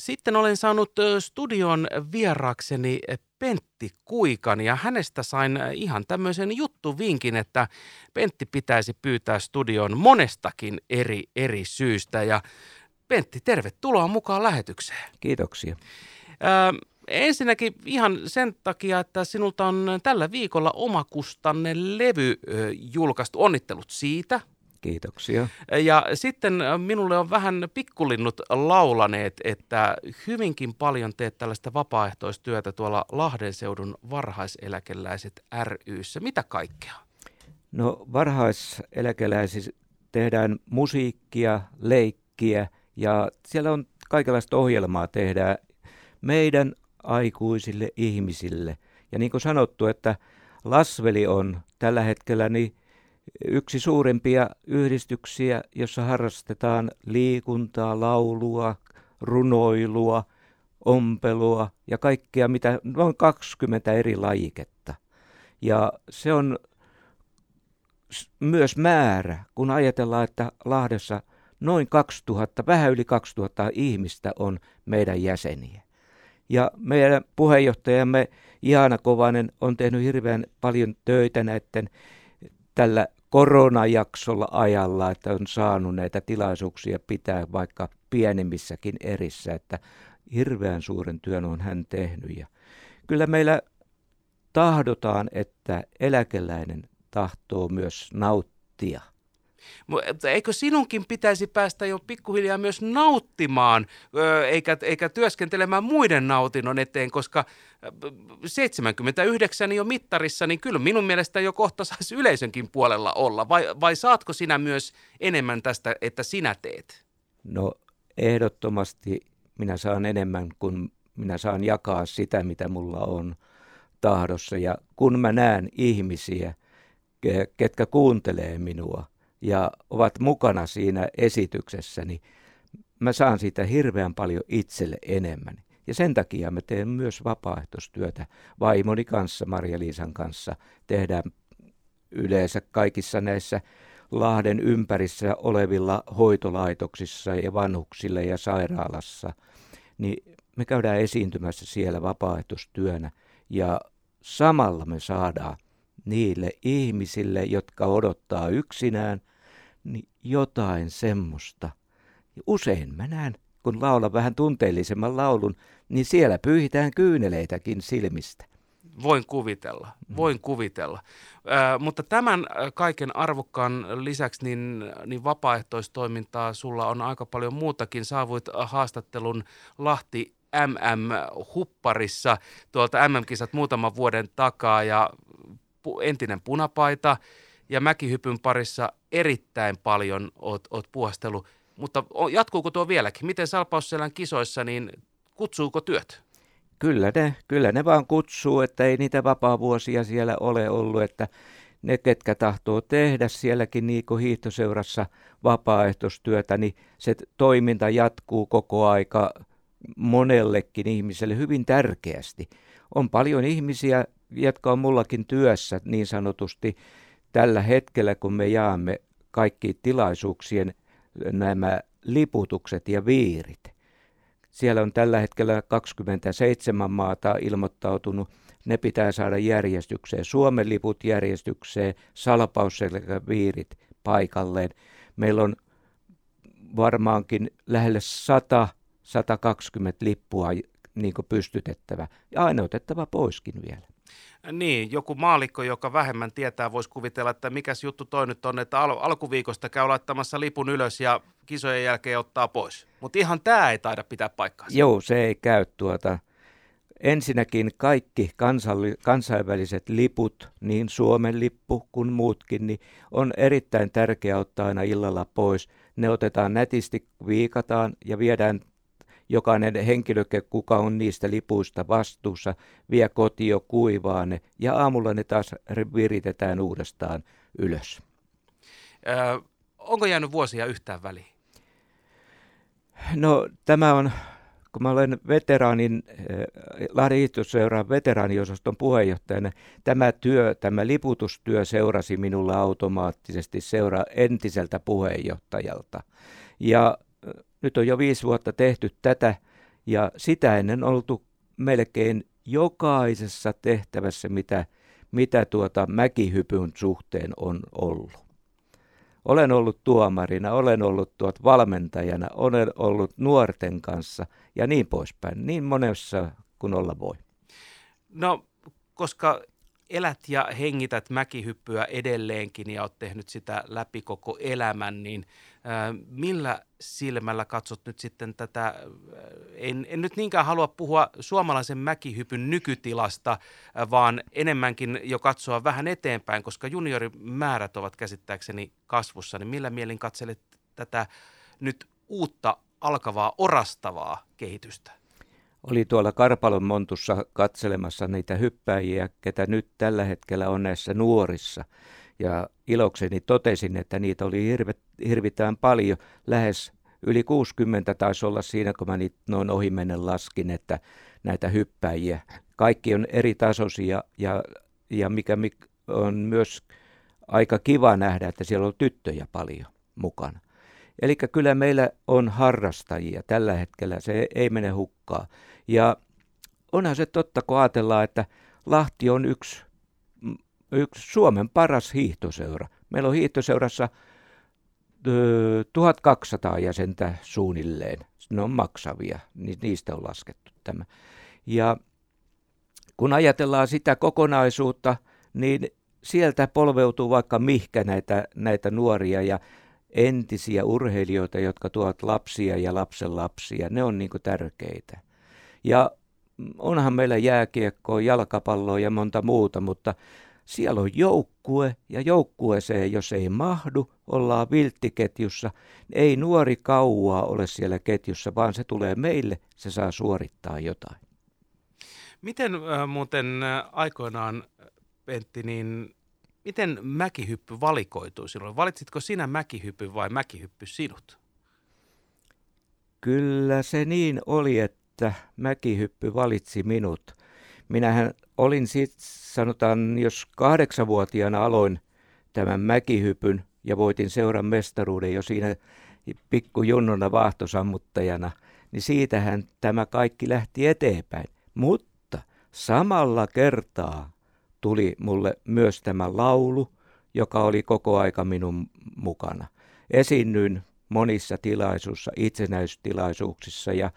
Sitten olen saanut studion vierakseni Pentti Kuikan ja hänestä sain ihan tämmöisen juttuvinkin, että Pentti pitäisi pyytää studion monestakin eri, eri syystä. Ja Pentti, tervetuloa mukaan lähetykseen. Kiitoksia. Ö, ensinnäkin ihan sen takia, että sinulta on tällä viikolla omakustanne levy julkaistu. Onnittelut siitä. Kiitoksia. Ja sitten äh, minulle on vähän pikkulinnut laulaneet, että hyvinkin paljon teet tällaista vapaaehtoistyötä tuolla Lahden seudun varhaiseläkeläiset ryssä. Mitä kaikkea? No varhaiseläkeläisissä tehdään musiikkia, leikkiä ja siellä on kaikenlaista ohjelmaa tehdään meidän aikuisille ihmisille. Ja niin kuin sanottu, että Lasveli on tällä hetkellä niin yksi suurimpia yhdistyksiä, jossa harrastetaan liikuntaa, laulua, runoilua, ompelua ja kaikkea, mitä noin 20 eri lajiketta. Ja se on myös määrä, kun ajatellaan, että Lahdessa noin 2000, vähän yli 2000 ihmistä on meidän jäseniä. Ja meidän puheenjohtajamme Jaana Kovanen on tehnyt hirveän paljon töitä näiden tällä koronajaksolla ajalla, että on saanut näitä tilaisuuksia pitää vaikka pienemmissäkin erissä, että hirveän suuren työn on hän tehnyt. Ja kyllä meillä tahdotaan, että eläkeläinen tahtoo myös nauttia Eikö sinunkin pitäisi päästä jo pikkuhiljaa myös nauttimaan, eikä, eikä työskentelemään muiden nautinnon eteen, koska 79 jo mittarissa, niin kyllä minun mielestä jo kohta saisi yleisönkin puolella olla. Vai, vai saatko sinä myös enemmän tästä, että sinä teet? No ehdottomasti minä saan enemmän kuin minä saan jakaa sitä, mitä mulla on tahdossa. Ja kun mä näen ihmisiä, ketkä kuuntelee minua – ja ovat mukana siinä esityksessä, niin mä saan siitä hirveän paljon itselle enemmän. Ja sen takia mä teen myös vapaaehtoistyötä vaimoni kanssa, Marja-Liisan kanssa. Tehdään yleensä kaikissa näissä Lahden ympärissä olevilla hoitolaitoksissa ja vanhuksille ja sairaalassa. Niin me käydään esiintymässä siellä vapaaehtoistyönä ja samalla me saadaan niille ihmisille, jotka odottaa yksinään niin jotain semmoista. Ja usein mä näen, kun laulan vähän tunteellisemman laulun, niin siellä pyyhitään kyyneleitäkin silmistä. Voin kuvitella, mm. voin kuvitella. Äh, mutta tämän kaiken arvokkaan lisäksi niin, niin vapaaehtoistoimintaa sulla on aika paljon muutakin. Saavuit haastattelun Lahti MM-hupparissa tuolta MM-kisat muutaman vuoden takaa ja entinen punapaita – ja mäkihypyn parissa erittäin paljon oot, oot puhastellut. Mutta jatkuuko tuo vieläkin? Miten Salpausselän kisoissa, niin kutsuuko työt? Kyllä ne, kyllä ne vaan kutsuu, että ei niitä vapaa-vuosia siellä ole ollut, että ne, ketkä tahtoo tehdä sielläkin kuin hiihtoseurassa vapaaehtoistyötä, niin se toiminta jatkuu koko aika monellekin ihmiselle hyvin tärkeästi. On paljon ihmisiä, jotka on mullakin työssä niin sanotusti, tällä hetkellä, kun me jaamme kaikki tilaisuuksien nämä liputukset ja viirit. Siellä on tällä hetkellä 27 maata ilmoittautunut. Ne pitää saada järjestykseen. Suomen liput järjestykseen, viirit paikalleen. Meillä on varmaankin lähelle 100 120 lippua niin pystytettävä ja aina otettava poiskin vielä. Niin, joku maalikko, joka vähemmän tietää, voisi kuvitella, että mikäs juttu toi nyt on, että al- alkuviikosta käy laittamassa lipun ylös ja kisojen jälkeen ottaa pois. Mutta ihan tämä ei taida pitää paikkaansa. Joo, se ei käy tuota. Ensinnäkin kaikki kansalli- kansainväliset liput, niin Suomen lippu kuin muutkin, niin on erittäin tärkeää ottaa aina illalla pois. Ne otetaan nätisti, viikataan ja viedään jokainen henkilö, kuka on niistä lipuista vastuussa, vie kotio kuivaa ne ja aamulla ne taas viritetään uudestaan ylös. Ö, onko jäänyt vuosia yhtään väliin? No tämä on, kun mä olen veteraanin, Lahden hiihtoseuran veteraaniosaston puheenjohtajana, tämä työ, tämä liputustyö seurasi minulla automaattisesti seura entiseltä puheenjohtajalta. Ja nyt on jo viisi vuotta tehty tätä Ja sitä ennen oltu melkein jokaisessa tehtävässä, mitä, mitä tuota mäkihypyn suhteen on ollut. Olen ollut tuomarina, olen ollut tuot valmentajana, olen ollut nuorten kanssa ja niin poispäin. Niin monessa kuin olla voi. No, koska elät ja hengität mäkihyppyä edelleenkin ja olet tehnyt sitä läpi koko elämän, niin millä silmällä katsot nyt sitten tätä, en, en nyt niinkään halua puhua suomalaisen mäkihypyn nykytilasta, vaan enemmänkin jo katsoa vähän eteenpäin, koska juniorimäärät ovat käsittääkseni kasvussa, niin millä mielin katselet tätä nyt uutta alkavaa orastavaa kehitystä? Oli tuolla Karpalon montussa katselemassa niitä hyppäjiä, ketä nyt tällä hetkellä on näissä nuorissa. Ja ilokseni totesin, että niitä oli hirvitään paljon, lähes yli 60 taisi olla siinä, kun mä niitä noin ohimennen laskin, että näitä hyppäjiä. Kaikki on eri tasoisia ja, ja mikä on myös aika kiva nähdä, että siellä on tyttöjä paljon mukana. Eli kyllä meillä on harrastajia tällä hetkellä, se ei mene hukkaan. Ja onhan se totta, kun ajatellaan, että Lahti on yksi, yksi Suomen paras hiihtoseura. Meillä on hiihtoseurassa 1200 jäsentä suunnilleen. Ne on maksavia, niin niistä on laskettu tämä. Ja kun ajatellaan sitä kokonaisuutta, niin sieltä polveutuu vaikka mihkä näitä, näitä nuoria ja entisiä urheilijoita, jotka tuovat lapsia ja lapsen lapsia. Ne on niin tärkeitä. Ja onhan meillä jääkiekkoa, jalkapalloa ja monta muuta, mutta siellä on joukkue ja joukkueeseen, jos ei mahdu, ollaan vilttiketjussa. Ei nuori kauaa ole siellä ketjussa, vaan se tulee meille, se saa suorittaa jotain. Miten äh, muuten äh, aikoinaan, Pentti, niin miten mäkihyppy valikoitui silloin? Valitsitko sinä mäkihyppy vai mäkihyppy sinut? Kyllä se niin oli, että mäkihyppy valitsi minut. Minähän olin sitten, sanotaan, jos kahdeksanvuotiaana aloin tämän mäkihypyn ja voitin seuran mestaruuden jo siinä pikkujunnuna vaahtosammuttajana, niin siitähän tämä kaikki lähti eteenpäin. Mutta samalla kertaa tuli mulle myös tämä laulu, joka oli koko aika minun mukana. Esiinnyin monissa tilaisuussa, itsenäistilaisuuksissa ja,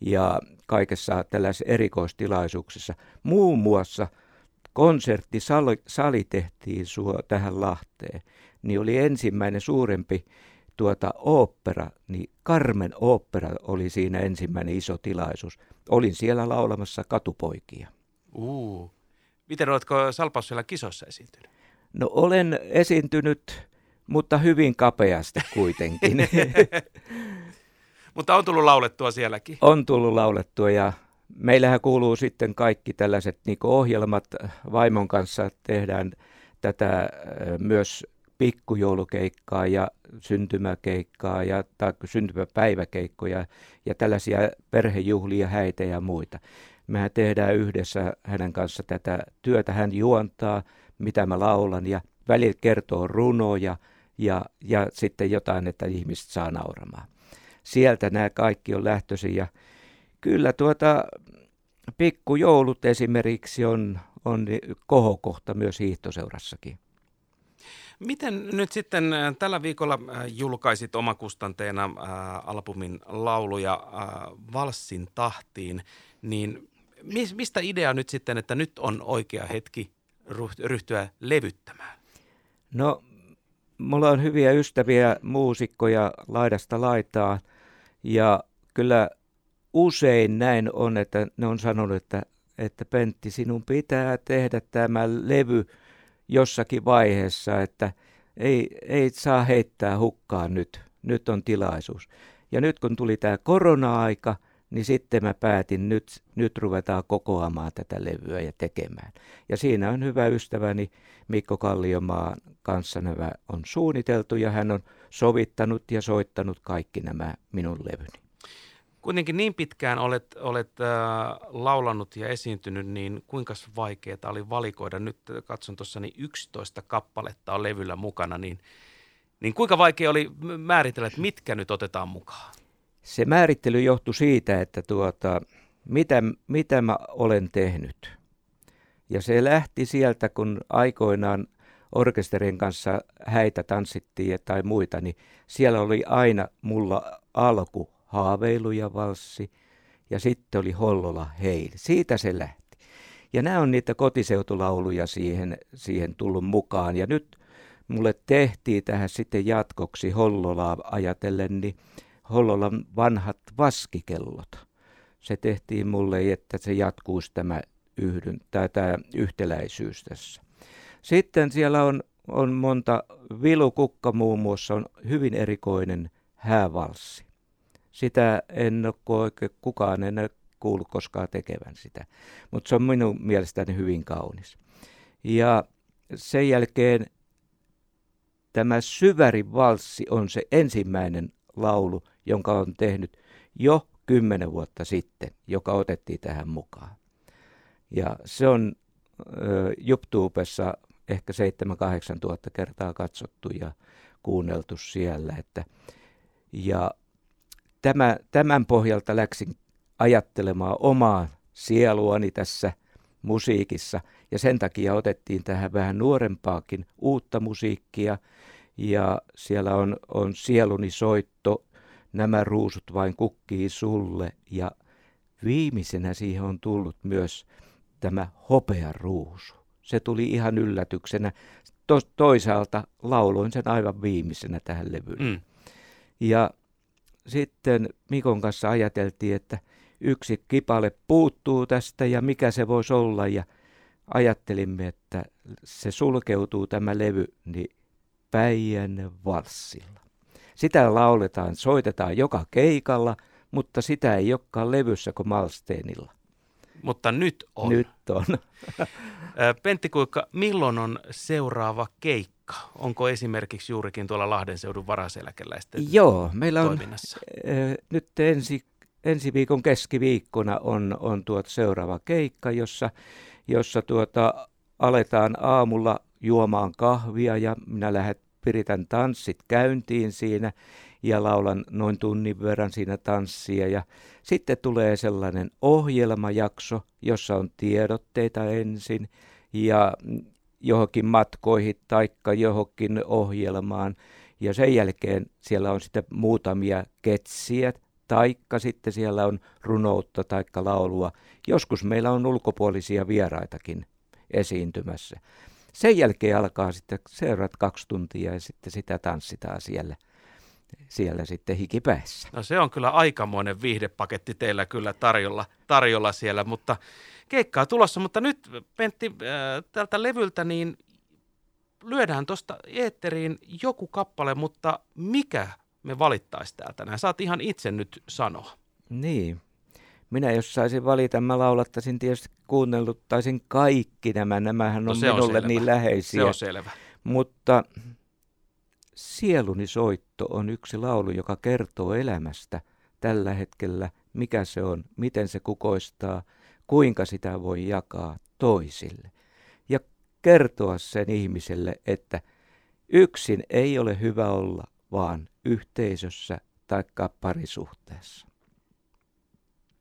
ja kaikessa tällaisissa erikoistilaisuuksissa. Muun muassa konserttisali sali tehtiin suo tähän Lahteen, niin oli ensimmäinen suurempi tuota opera, niin Carmen opera oli siinä ensimmäinen iso tilaisuus. Olin siellä laulamassa katupoikia. Uh. Miten oletko Salpausselän kisossa esiintynyt? No olen esiintynyt, mutta hyvin kapeasti kuitenkin. mutta on tullut laulettua sielläkin. On tullut laulettua ja meillähän kuuluu sitten kaikki tällaiset niin ohjelmat. Vaimon kanssa tehdään tätä myös pikkujoulukeikkaa ja syntymäkeikkaa ja tai syntymäpäiväkeikkoja ja tällaisia perhejuhlia, häitä ja muita. Mehän tehdään yhdessä hänen kanssa tätä työtä. Hän juontaa, mitä mä laulan ja välillä kertoo runoja ja, ja sitten jotain, että ihmiset saa nauramaan. Sieltä nämä kaikki on lähtöisin ja kyllä tuota pikkujoulut esimerkiksi on, on kohokohta myös hiihtoseurassakin. Miten nyt sitten äh, tällä viikolla äh, julkaisit omakustanteena äh, albumin lauluja Valssin tahtiin, niin mistä idea nyt sitten, että nyt on oikea hetki ryhtyä levyttämään? No, mulla on hyviä ystäviä, muusikkoja laidasta laitaa ja kyllä usein näin on, että ne on sanonut, että, että Pentti, sinun pitää tehdä tämä levy jossakin vaiheessa, että ei, ei saa heittää hukkaan nyt. Nyt on tilaisuus. Ja nyt kun tuli tämä korona-aika – niin sitten mä päätin, nyt, nyt ruvetaan kokoamaan tätä levyä ja tekemään. Ja siinä on hyvä ystäväni Mikko Kalliomaan kanssa nämä on suunniteltu ja hän on sovittanut ja soittanut kaikki nämä minun levyni. Kuitenkin niin pitkään olet, olet äh, laulanut ja esiintynyt, niin kuinka vaikeaa oli valikoida? Nyt katson tuossa, niin 11 kappaletta on levyllä mukana, niin, niin kuinka vaikea oli määritellä, että mitkä nyt otetaan mukaan? Se määrittely johtui siitä, että tuota, mitä, mitä mä olen tehnyt. Ja se lähti sieltä, kun aikoinaan orkesterin kanssa häitä tanssittiin tai muita, niin siellä oli aina mulla alku haaveilu ja valssi ja sitten oli Hollola heil. Siitä se lähti. Ja nämä on niitä kotiseutulauluja siihen, siihen tullut mukaan. Ja nyt mulle tehtiin tähän sitten jatkoksi Hollolaa ajatellen, niin Hollolan vanhat vaskikellot. Se tehtiin mulle, että se jatkuisi tämä, yhdyn, tämä, tämä yhtäläisyys tässä. Sitten siellä on, on monta, Vilukukka muun muassa on hyvin erikoinen häävalssi. Sitä en ole oikein kukaan en ole kuullut koskaan tekevän sitä, mutta se on minun mielestäni hyvin kaunis. Ja sen jälkeen tämä Syvärin valssi on se ensimmäinen laulu, jonka on tehnyt jo kymmenen vuotta sitten, joka otettiin tähän mukaan. Ja se on ö, YouTubessa ehkä 7-8 tuhatta kertaa katsottu ja kuunneltu siellä. Että, ja tämä, tämän pohjalta läksin ajattelemaan omaa sieluani tässä musiikissa ja sen takia otettiin tähän vähän nuorempaakin uutta musiikkia ja siellä on, on sieluni soitto, nämä ruusut vain kukkii sulle ja viimeisenä siihen on tullut myös tämä hopea ruusu. Se tuli ihan yllätyksenä. To, toisaalta lauloin sen aivan viimeisenä tähän levyyn. Mm. Ja sitten Mikon kanssa ajateltiin, että yksi kipale puuttuu tästä ja mikä se voisi olla. Ja ajattelimme, että se sulkeutuu tämä levy niin Päijän valssilla. Sitä lauletaan, soitetaan joka keikalla, mutta sitä ei olekaan levyssä kuin Malsteenilla. Mutta nyt on. Nyt on. Pentti Kuikka, milloin on seuraava keikka? Onko esimerkiksi juurikin tuolla Lahden seudun varaseläkeläisten Joo, meillä on nyt ensi, ensi viikon keskiviikkona on, on tuota seuraava keikka, jossa, jossa tuota, aletaan aamulla juomaan kahvia ja minä lähdet, piritän tanssit käyntiin siinä ja laulan noin tunnin verran siinä tanssia. Ja sitten tulee sellainen ohjelmajakso, jossa on tiedotteita ensin ja johonkin matkoihin taikka johonkin ohjelmaan. Ja sen jälkeen siellä on sitten muutamia ketsiä, taikka sitten siellä on runoutta taikka laulua. Joskus meillä on ulkopuolisia vieraitakin esiintymässä. Sen jälkeen alkaa sitten seuraat kaksi tuntia ja sitten sitä tanssitaan siellä – siellä sitten hikipäissä. No se on kyllä aikamoinen viihdepaketti teillä kyllä tarjolla, tarjolla siellä, mutta keikkaa tulossa. Mutta nyt Pentti äh, tältä levyltä niin lyödään tuosta eetteriin joku kappale, mutta mikä me valittaisi täältä? Nää saat ihan itse nyt sanoa. Niin. Minä jos saisin valita, mä laulattaisin tietysti kuunnelluttaisin kaikki nämä. Nämähän no on no minulle on niin läheisiä. Se on selvä. Mutta Sieluni soitto on yksi laulu, joka kertoo elämästä tällä hetkellä, mikä se on, miten se kukoistaa, kuinka sitä voi jakaa toisille. Ja kertoa sen ihmiselle, että yksin ei ole hyvä olla, vaan yhteisössä tai parisuhteessa.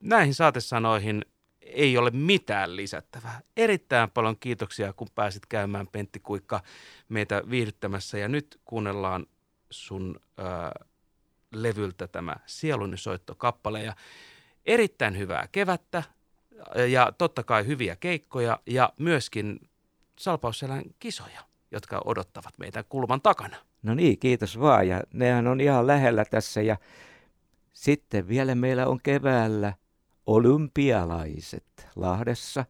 Näihin saatesanoihin ei ole mitään lisättävää. Erittäin paljon kiitoksia, kun pääsit käymään Pentti Kuikka meitä viihdyttämässä. Ja nyt kuunnellaan sun ää, levyltä tämä Sieluni soittokappale. Ja erittäin hyvää kevättä ja totta kai hyviä keikkoja ja myöskin Salpausselän kisoja, jotka odottavat meitä kulman takana. No niin, kiitos vaan. Ja nehän on ihan lähellä tässä ja sitten vielä meillä on keväällä – olympialaiset Lahdessa.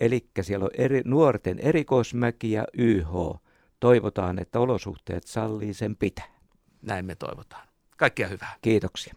Eli siellä on eri, nuorten erikoismäki ja YH. Toivotaan, että olosuhteet sallii sen pitää. Näin me toivotaan. Kaikkia hyvää. Kiitoksia.